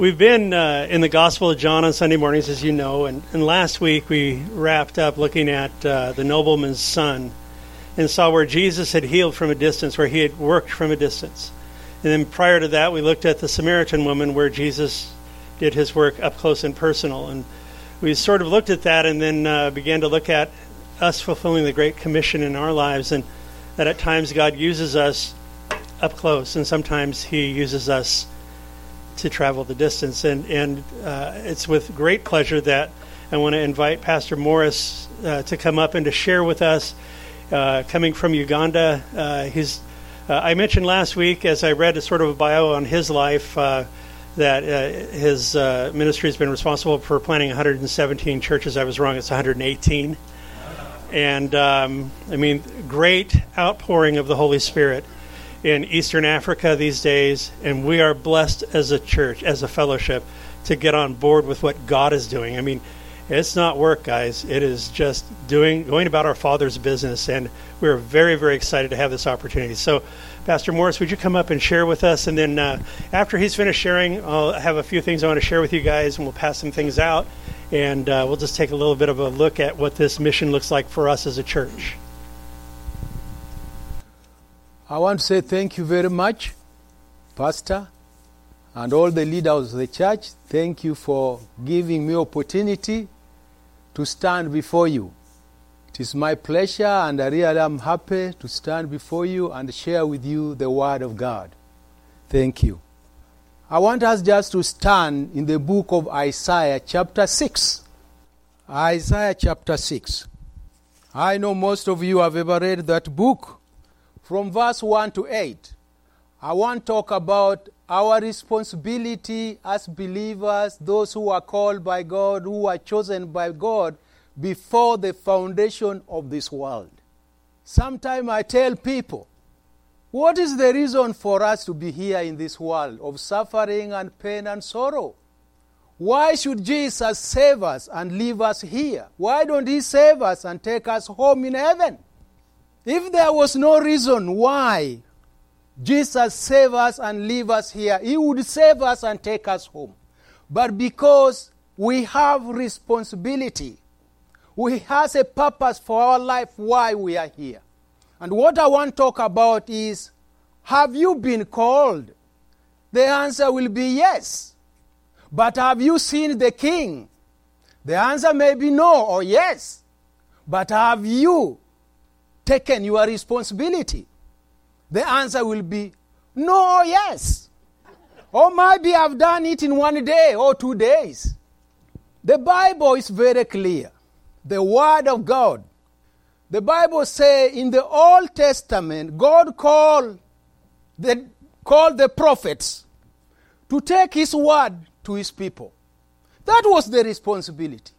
We've been uh, in the Gospel of John on Sunday mornings, as you know, and, and last week we wrapped up looking at uh, the nobleman's son and saw where Jesus had healed from a distance, where he had worked from a distance. And then prior to that, we looked at the Samaritan woman, where Jesus did his work up close and personal. And we sort of looked at that and then uh, began to look at us fulfilling the Great Commission in our lives, and that at times God uses us up close, and sometimes He uses us to travel the distance. And, and uh, it's with great pleasure that I want to invite Pastor Morris uh, to come up and to share with us. Uh, coming from Uganda, uh, he's. Uh, I mentioned last week, as I read a sort of a bio on his life, uh, that his ministry has been responsible for planting 117 churches. I was wrong; it's 118. And um, I mean, great outpouring of the Holy Spirit in Eastern Africa these days, and we are blessed as a church, as a fellowship, to get on board with what God is doing. I mean, it's not work, guys. It is just doing, going about our Father's business, and we're very, very excited to have this opportunity. So, Pastor Morris, would you come up and share with us? And then uh, after he's finished sharing, I'll have a few things I want to share with you guys, and we'll pass some things out, and uh, we'll just take a little bit of a look at what this mission looks like for us as a church. I want to say thank you very much, Pastor, and all the leaders of the church. Thank you for giving me opportunity to stand before you. It is my pleasure, and I really am happy to stand before you and share with you the Word of God. Thank you. I want us just to stand in the book of Isaiah, chapter 6. Isaiah, chapter 6. I know most of you have ever read that book from verse 1 to 8. I want to talk about our responsibility as believers, those who are called by God, who are chosen by God before the foundation of this world. Sometimes I tell people, what is the reason for us to be here in this world of suffering and pain and sorrow? Why should Jesus save us and leave us here? Why don't He save us and take us home in heaven? If there was no reason why Jesus save us and leave us here, He would save us and take us home. But because we have responsibility, we has a purpose for our life why we are here. And what I want to talk about is have you been called? The answer will be yes. But have you seen the king? The answer may be no or yes. But have you taken your responsibility? The answer will be no yes. Or maybe I've done it in one day or two days. The Bible is very clear. The Word of God. The Bible says in the Old Testament, God called the, called the prophets to take His word to His people. That was the responsibility.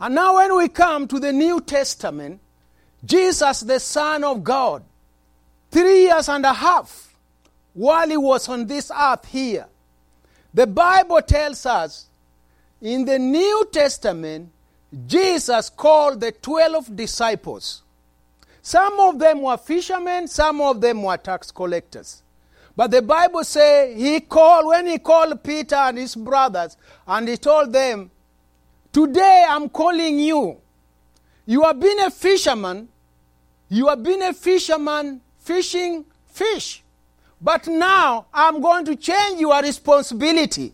And now, when we come to the New Testament, Jesus, the Son of God, three years and a half while he was on this earth here, the Bible tells us in the New Testament, Jesus called the 12 disciples. Some of them were fishermen, some of them were tax collectors. But the Bible says he called, when he called Peter and his brothers, and he told them, Today I'm calling you. You have been a fisherman, you have been a fisherman fishing fish. But now I'm going to change your responsibility.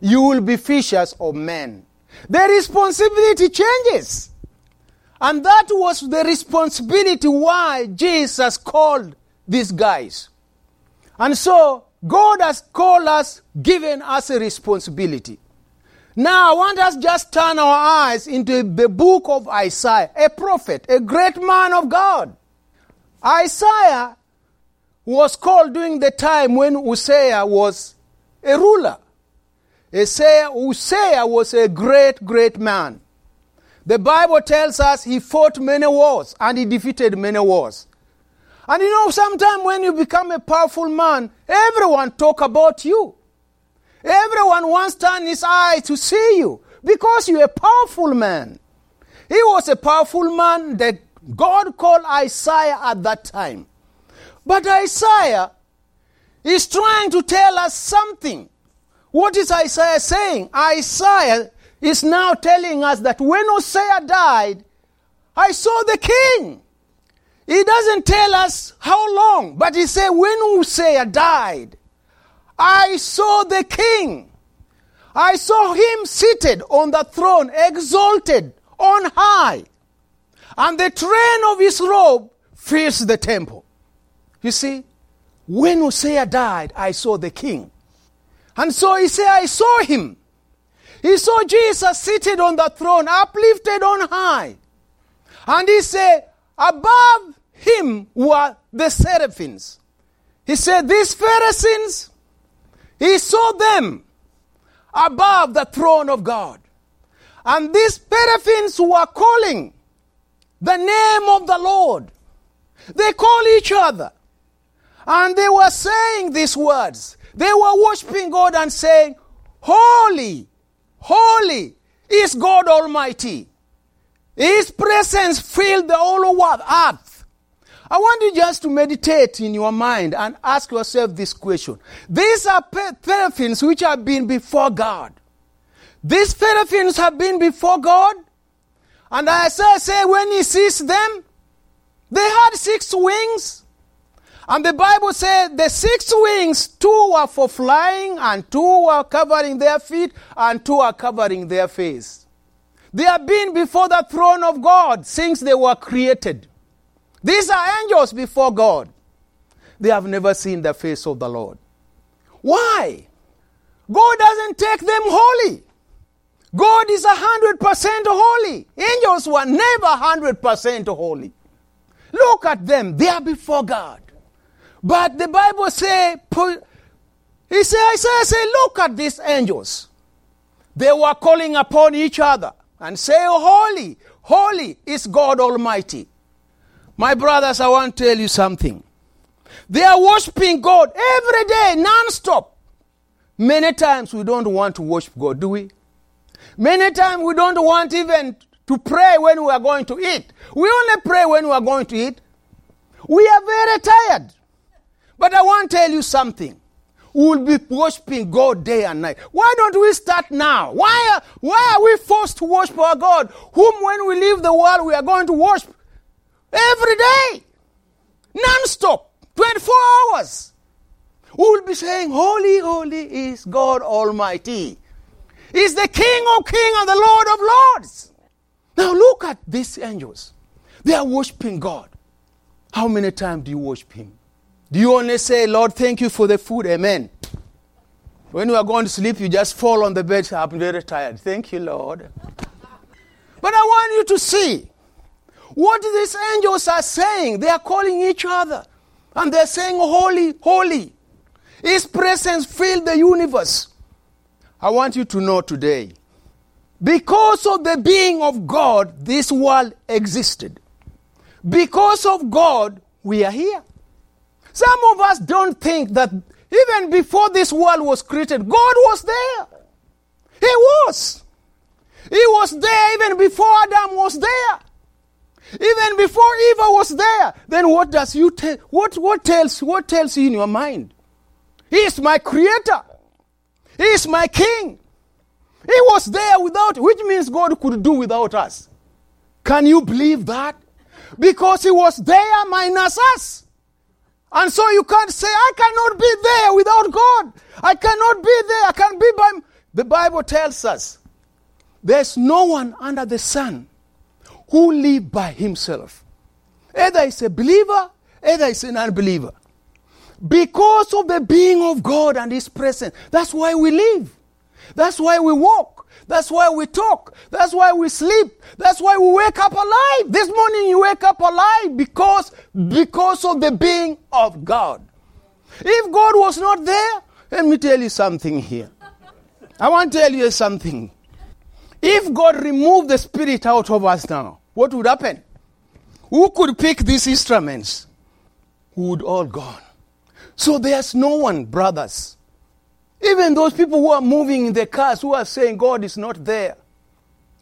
You will be fishers of men. The responsibility changes. And that was the responsibility why Jesus called these guys. And so God has called us, given us a responsibility. Now I want us just turn our eyes into the book of Isaiah, a prophet, a great man of God. Isaiah was called during the time when Uzziah was a ruler. Uzziah, Uzziah was a great, great man. The Bible tells us he fought many wars and he defeated many wars. And you know, sometimes when you become a powerful man, everyone talk about you. Everyone wants to turn his eye to see you because you're a powerful man. He was a powerful man that God called Isaiah at that time. But Isaiah is trying to tell us something. What is Isaiah saying? Isaiah is now telling us that when Uzziah died, I saw the king. He doesn't tell us how long, but he said, when Uzziah died, I saw the king. I saw him seated on the throne, exalted on high, and the train of his robe fills the temple. You see, when Uzziah died, I saw the king. And so he said, I saw him. He saw Jesus seated on the throne, uplifted on high. And he said, above him were the seraphims. He said, These Pharisees, he saw them above the throne of God. And these seraphims were calling the name of the Lord. They call each other. And they were saying these words. They were worshiping God and saying, Holy, holy is God Almighty. His presence filled the whole earth. I want you just to meditate in your mind and ask yourself this question. These are seraphims which have been before God. These seraphims have been before God. And I say, when he sees them, they had six wings. And the Bible said the six wings, two were for flying, and two were covering their feet, and two are covering their face. They have been before the throne of God since they were created. These are angels before God. They have never seen the face of the Lord. Why? God doesn't take them holy. God is 100% holy. Angels were never 100% holy. Look at them. They are before God. But the Bible say, he say, Isaiah say, look at these angels. They were calling upon each other and say, holy, holy is God Almighty. My brothers, I want to tell you something. They are worshiping God every day, non-stop. Many times we don't want to worship God, do we? Many times we don't want even to pray when we are going to eat. We only pray when we are going to eat. We are very tired. But I want to tell you something. We will be worshiping God day and night. Why don't we start now? Why are, why are we forced to worship our God, whom when we leave the world we are going to worship every day, non-stop, 24 hours? We will be saying, Holy, holy is God Almighty. He's the King of kings and the Lord of lords. Now look at these angels. They are worshiping God. How many times do you worship Him? Do you only say, Lord, thank you for the food? Amen. When you are going to sleep, you just fall on the bed. I'm very tired. Thank you, Lord. But I want you to see what these angels are saying. They are calling each other. And they're saying, Holy, holy. His presence filled the universe. I want you to know today, because of the being of God, this world existed. Because of God, we are here. Some of us don't think that even before this world was created, God was there. He was. He was there even before Adam was there. Even before Eva was there. Then what does you tell? What, what tells, what tells you in your mind? He is my creator. He is my king. He was there without, which means God could do without us. Can you believe that? Because he was there minus us. And so you can't say, I cannot be there without God. I cannot be there. I can't be by. The Bible tells us there's no one under the sun who live by himself. Either he's a believer, either he's an unbeliever. Because of the being of God and his presence. That's why we live. That's why we walk. That's why we talk. That's why we sleep. That's why we wake up alive. This morning you wake up alive because, because of the being of God. If God was not there, let me tell you something here. I want to tell you something. If God removed the spirit out of us now, what would happen? Who could pick these instruments? Who would all gone? So there's no one, brothers, even those people who are moving in the cars who are saying God is not there.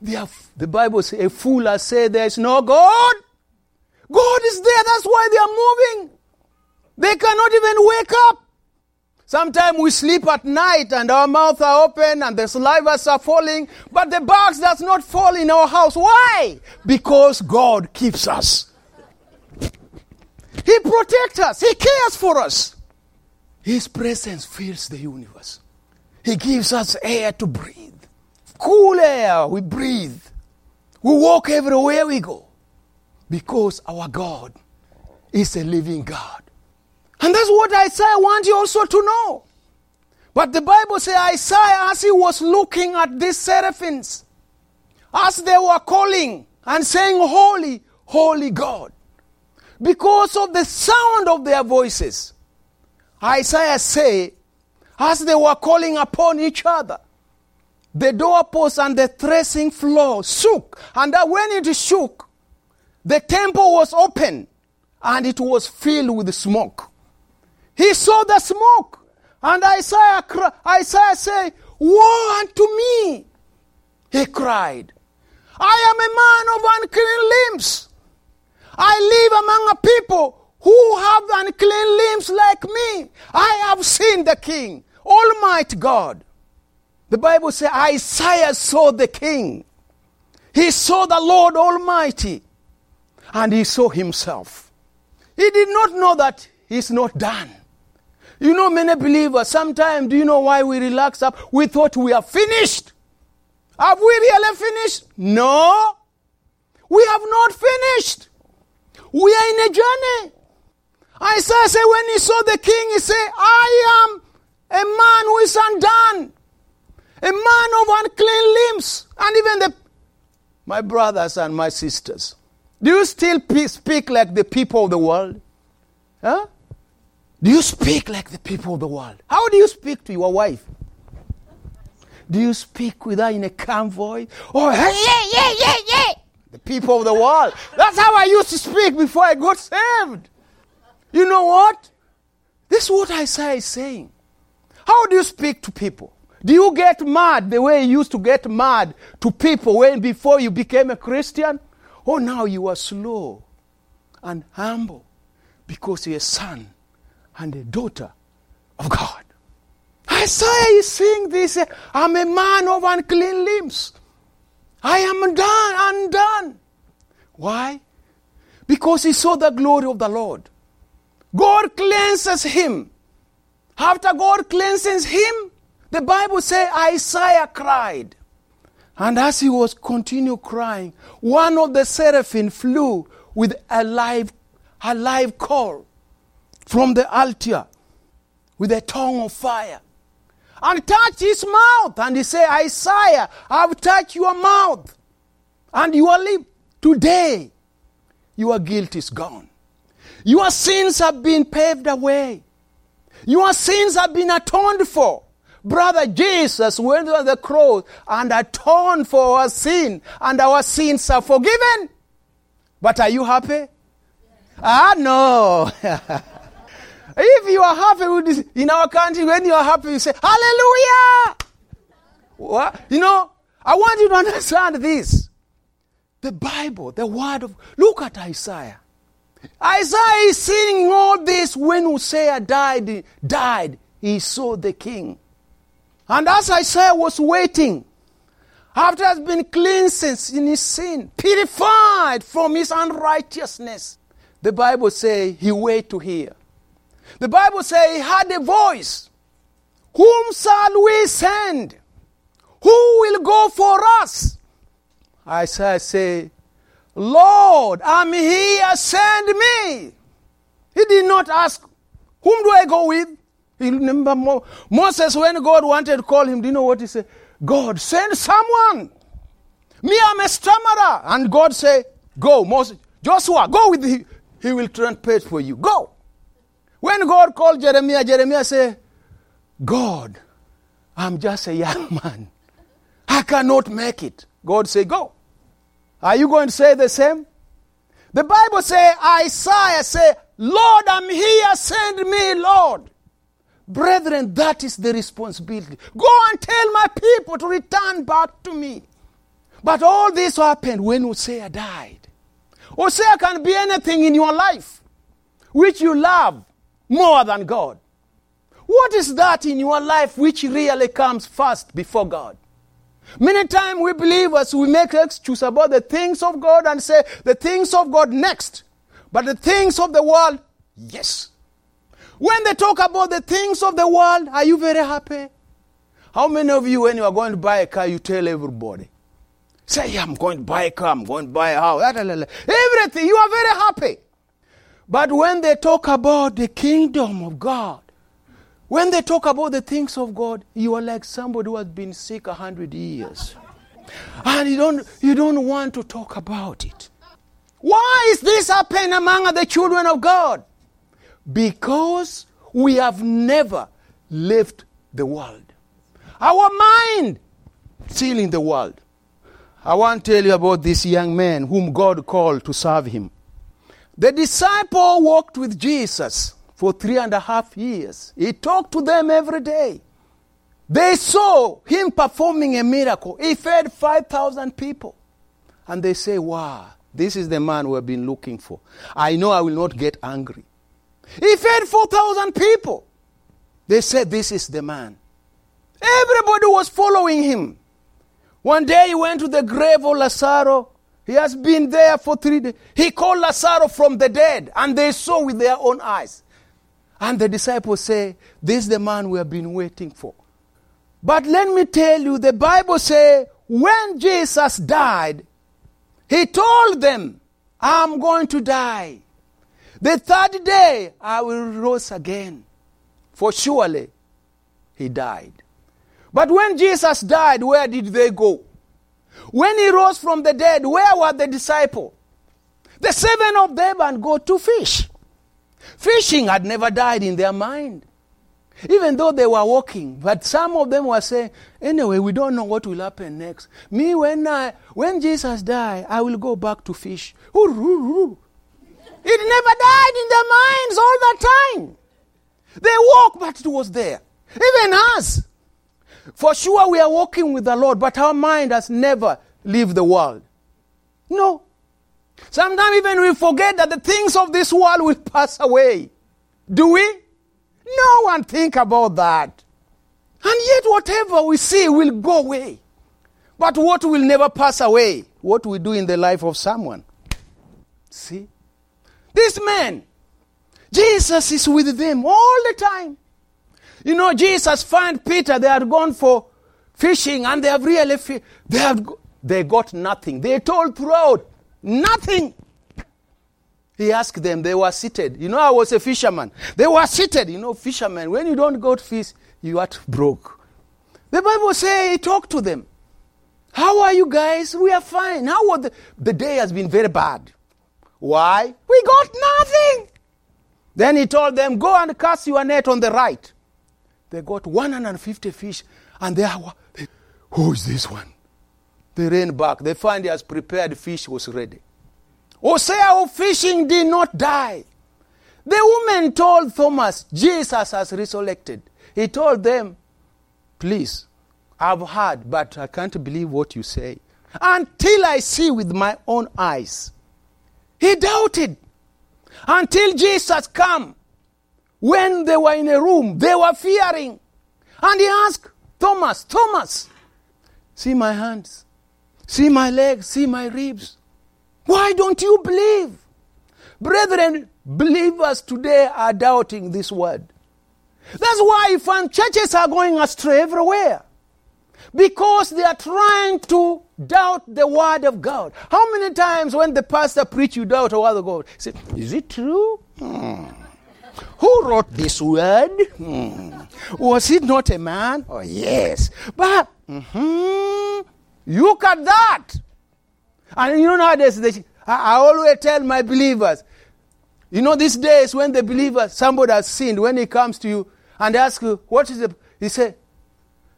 They are, the Bible says, a fool has said there is no God. God is there. That's why they are moving. They cannot even wake up. Sometimes we sleep at night and our mouths are open and the salivas are falling, but the bugs does not fall in our house. Why? Because God keeps us. He protects us. He cares for us. His presence fills the universe. He gives us air to breathe. Cool air, we breathe. We walk everywhere we go. Because our God is a living God. And that's what Isaiah wants you also to know. But the Bible says Isaiah, as he was looking at these seraphims, as they were calling and saying, Holy, holy God, because of the sound of their voices, Isaiah say, as they were calling upon each other, the doorpost and the threshing floor shook. And that when it shook, the temple was open and it was filled with smoke. He saw the smoke. And Isaiah, Isaiah said, Woe unto me! He cried, I am a man of unclean limbs. I live among a people who have unclean limbs like me. I have seen the King, Almighty God. The Bible says Isaiah saw the King. He saw the Lord Almighty. And he saw himself. He did not know that he's not done. You know, many believers, sometimes, do you know why we relax up? We thought we are finished. Have we really finished? No. We have not finished. We are in a journey. Isaiah said when he saw the king, he said, I am a man who is undone, a man of unclean limbs. And even the, my brothers and my sisters, do you still speak like the people of the world? Huh? Do you speak like the people of the world? How do you speak to your wife? Do you speak with her in a calm voice? Or, hey, yeah, yeah, yeah, yeah. The people of the world. That's how I used to speak before I got saved. You know what? This is what Isaiah is saying. How do you speak to people? Do you get mad the way you used to get mad to people when before you became a Christian? Oh, now you are slow and humble because you're a son and a daughter of God. Isaiah is saying this I'm a man of unclean limbs. I am done, undone. Why? Because he saw the glory of the Lord. God cleanses him. After God cleanses him, the Bible says Isaiah cried. And as he was continue crying, one of the seraphim flew with a live, a live coal from the altar with a tongue of fire and touched his mouth. And he said, Isaiah, I've touched your mouth and your lip. Today, your guilt is gone. Your sins have been paved away. Your sins have been atoned for. Brother Jesus went on the cross and atoned for our sin, and our sins are forgiven. But are you happy? Ah, no. if you are happy with this, in our country, when you are happy, you say, Hallelujah! What? You know, I want you to understand this. The Bible, the Word of, look at Isaiah. Isaiah is seeing all this when Uzziah died, died, he saw the king. And as Isaiah was waiting, after has been cleansed in his sin, purified from his unrighteousness, the Bible says he wait to hear. The Bible says he had a voice. Whom shall we send? Who will go for us? Isaiah say, Lord, I'm here, send me. He did not ask, whom do I go with? You remember Moses, when God wanted to call him, do you know what he said? God, send someone. Me, I'm a stammerer. And God said, Go, Moses, Joshua, go with him. He will translate for you. Go. When God called Jeremiah, Jeremiah said, God, I'm just a young man. I cannot make it. God said, Go. Are you going to say the same? The Bible says, Isaiah said, Lord, I'm here, send me, Lord. Brethren, that is the responsibility. Go and tell my people to return back to me. But all this happened when Uzziah died. Uzziah can be anything in your life which you love more than God. What is that in your life which really comes first before God? Many times we believers, we make excuse about the things of God and say the things of God next. But the things of the world, yes. When they talk about the things of the world, are you very happy? How many of you, when you are going to buy a car, you tell everybody? Say, I'm going to buy a car, I'm going to buy a house, everything. You are very happy. But when they talk about the kingdom of God, when they talk about the things of God, you are like somebody who has been sick a hundred years. And you don't, you don't want to talk about it. Why is this happening among the children of God? Because we have never left the world. Our mind still in the world. I want to tell you about this young man whom God called to serve him. The disciple walked with Jesus for three and a half years. He talked to them every day. They saw him performing a miracle. He fed 5,000 people. And they say, Wow, this is the man we have been looking for. I know I will not get angry. He fed 4,000 people. They said, This is the man. Everybody was following him. One day he went to the grave of Lazarus. He has been there for three days. He called Lazarus from the dead, and they saw with their own eyes. And the disciples say, This is the man we have been waiting for. But let me tell you, the Bible says, when Jesus died, he told them, I'm going to die. The third day, I will rise again. For surely, he died. But when Jesus died, where did they go? When he rose from the dead, where were the disciples? The seven of them and go to fish. Fishing had never died in their mind. Even though they were walking, but some of them were saying, anyway, we don't know what will happen next. Me, when, I, when Jesus died, I will go back to fish. It never died in their minds all the time. They walk, but it was there. Even us. For sure, we are walking with the Lord, but our mind has never left the world. No. Sometimes even we forget that the things of this world will pass away. Do we? No one think about that. And yet whatever we see will go away. But what will never pass away? What we do in the life of someone. See? This man, Jesus is with them all the time. You know, Jesus found Peter, they had gone for fishing and they have really, fi- they have, they got nothing. They told throughout, nothing. He asked them, they were seated. You know, I was a fisherman. They were seated. You know, fishermen, when you don't got fish, you are broke. The Bible says he talked to them. How are you guys? We are fine. How the, the day has been very bad. Why? We got nothing. Then he told them, go and cast your net on the right. They got 150 fish, and they are, who is this one? They ran back. They find he has prepared fish was ready. Uzziah of fishing did not die. The woman told Thomas, Jesus has resurrected. He told them, Please, I've heard, but I can't believe what you say. Until I see with my own eyes. He doubted. Until Jesus come. When they were in a room, they were fearing. And he asked Thomas, Thomas, see my hands, see my legs, see my ribs. Why don't you believe? Brethren, believers today are doubting this word. That's why you find churches are going astray everywhere. Because they are trying to doubt the word of God. How many times when the pastor preach, you doubt the word of God? Say, is it true? Hmm. Who wrote this word? Hmm. Was it not a man? Oh, yes. But, mm-hmm, look at that. And you know nowadays, they, I, I always tell my believers, you know, these days when the believer, somebody has sinned, when he comes to you and asks you, what is the, he say,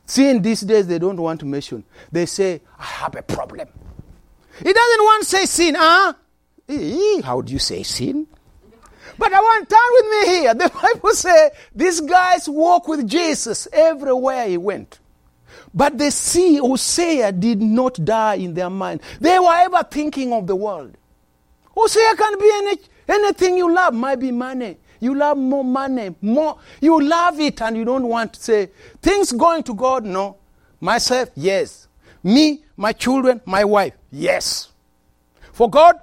sin these days they don't want to mention. They say, I have a problem. He doesn't want to say sin, huh? How do you say sin? But I want turn with me here. The Bible says these guys walk with Jesus everywhere he went. But the sea, Uzziah did not die in their mind. They were ever thinking of the world. Uzziah can be any, anything you love, might be money. You love more money, more. You love it and you don't want to say, things going to God, no. Myself, yes. Me, my children, my wife, yes. For God.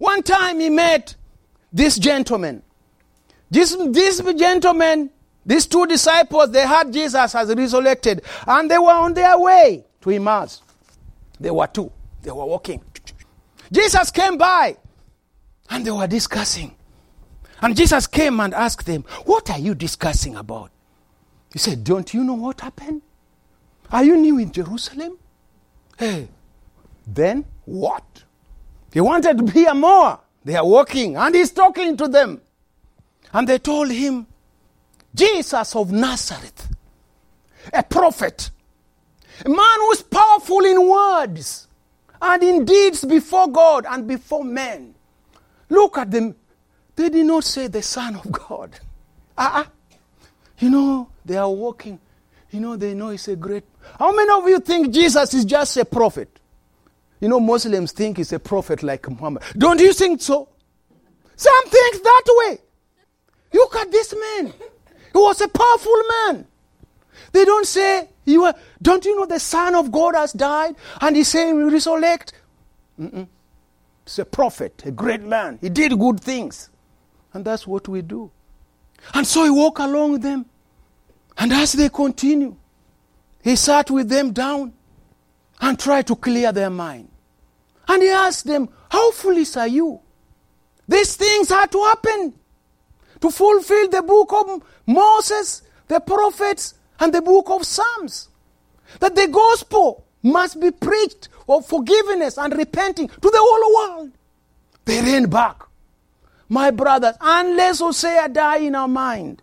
One time he met this gentleman. This, this gentleman, these two disciples, they had Jesus as resurrected and they were on their way to Emmaus. They were two. They were walking. Jesus came by and they were discussing. And Jesus came and asked them, What are you discussing about? He said, Don't you know what happened? Are you new in Jerusalem? Hey, then what? He wanted to hear more. They are walking and he's talking to them. And they told him, Jesus of Nazareth, a prophet, a man who's powerful in words and in deeds before God and before men. Look at them. They did not say the Son of God. Uh-uh. You know, they are walking. You know, they know he's a great. How many of you think Jesus is just a prophet? You know, Muslims think he's a prophet like Muhammad. Don't you think so? Some think that way. Look at this man. He was a powerful man. They don't say, you are, don't you know the Son of God has died? And he's saying, resurrect. Mm-mm. He's a prophet, a great man. He did good things. And that's what we do. And so he walked along with them. And as they continue, he sat with them down and tried to clear their mind. And he asked them, How foolish are you? These things had to happen to fulfill the book of Moses, the prophets, and the book of Psalms. That the gospel must be preached of forgiveness and repenting to the whole world. They ran back. My brothers, unless Uzziah die in our mind,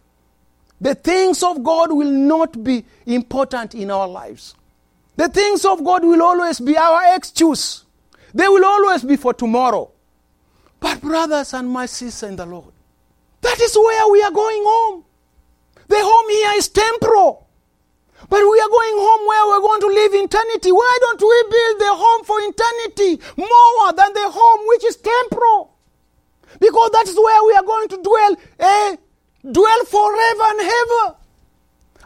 the things of God will not be important in our lives. The things of God will always be our excuse. They will always be for tomorrow. But, brothers and my sister in the Lord, that is where we are going home. The home here is temporal. But we are going home where we're going to live eternity. Why don't we build the home for eternity more than the home which is temporal? Because that's where we are going to dwell, eh? Dwell forever and ever.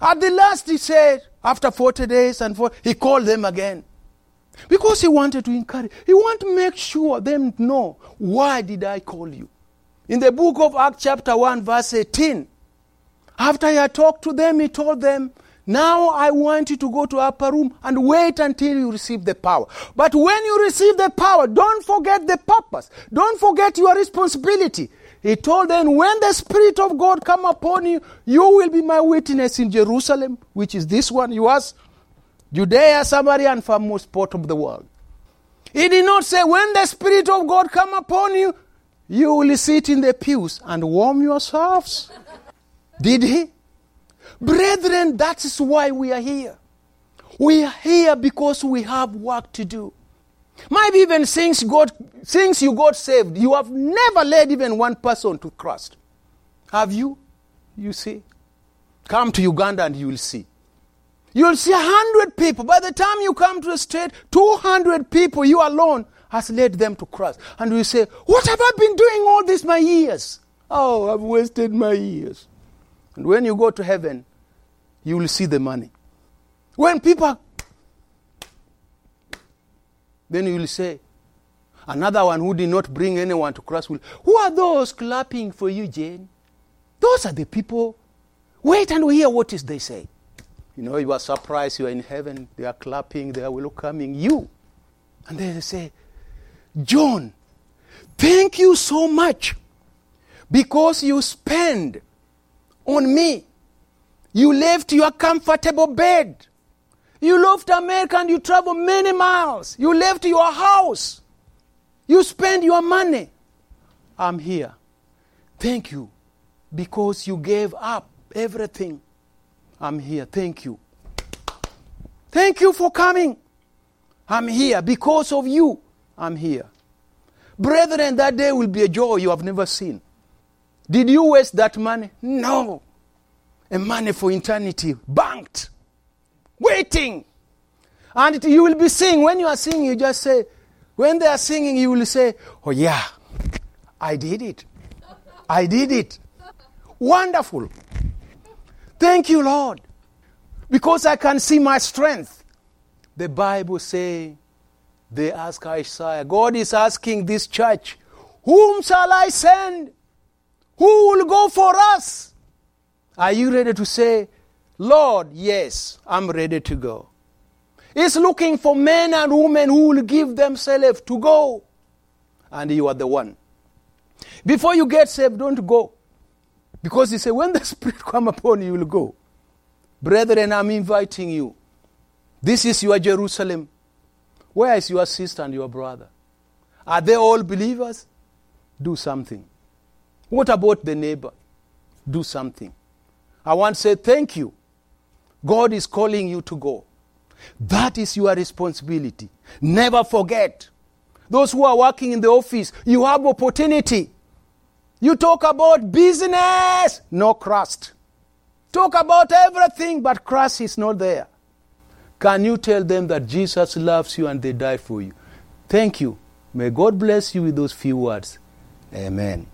At the last, he said, after 40 days and four, he called them again. Because he wanted to encourage, he wanted to make sure them know why did I call you. In the book of Acts, chapter 1, verse 18, after he had talked to them, he told them, Now I want you to go to upper room and wait until you receive the power. But when you receive the power, don't forget the purpose. Don't forget your responsibility. He told them, When the Spirit of God come upon you, you will be my witness in Jerusalem, which is this one, yours, Judea, Samaria, and most part of the world. He did not say, When the Spirit of God come upon you, you will sit in the pews and warm yourselves. Did he? Brethren, that is why we are here. We are here because we have work to do. Maybe even since God, since you got saved, you have never led even one person to Christ. Have you? You see? Come to Uganda and you will see. You'll see a hundred people. By the time you come to the state, 200 people, you alone, has led them to Christ. And you say, What have I been doing all these my years? Oh, I've wasted my years. And when you go to heaven, you will see the money. When people, then you will say, Another one who did not bring anyone to Christ will, Who are those clapping for you, Jane? Those are the people. Wait and hear what is they say. You know, you are surprised you are in heaven. They are clapping, they are welcoming you. And then they say, John, thank you so much because you spend on me. You left your comfortable bed. You left America and you traveled many miles. You left your house. You spend your money. I'm here. Thank you because you gave up everything. I'm here. Thank you. Thank you for coming. I'm here because of you. I'm here. Brethren, that day will be a joy you have never seen. Did you waste that money? No. A money for eternity, banked, waiting. And you will be singing. When you are singing, you just say, when they are singing, you will say, Oh, yeah, I did it. I did it. Wonderful. Thank you, Lord. Because I can see my strength. The Bible say they ask Isaiah, God is asking this church, whom shall I send? Who will go for us? Are you ready to say, Lord, yes, I'm ready to go? He's looking for men and women who will give themselves to go. And you are the one. Before you get saved, don't go. Because he said, when the Spirit come upon you, you will go. Brethren, I'm inviting you. This is your Jerusalem. Where is your sister and your brother? Are they all believers? Do something. What about the neighbor? Do something. I want to say thank you. God is calling you to go. That is your responsibility. Never forget. Those who are working in the office, you have opportunity. You talk about business, no Christ. Talk about everything, but Christ is not there. Can you tell them that Jesus loves you and they died for you? Thank you. May God bless you with those few words. Amen.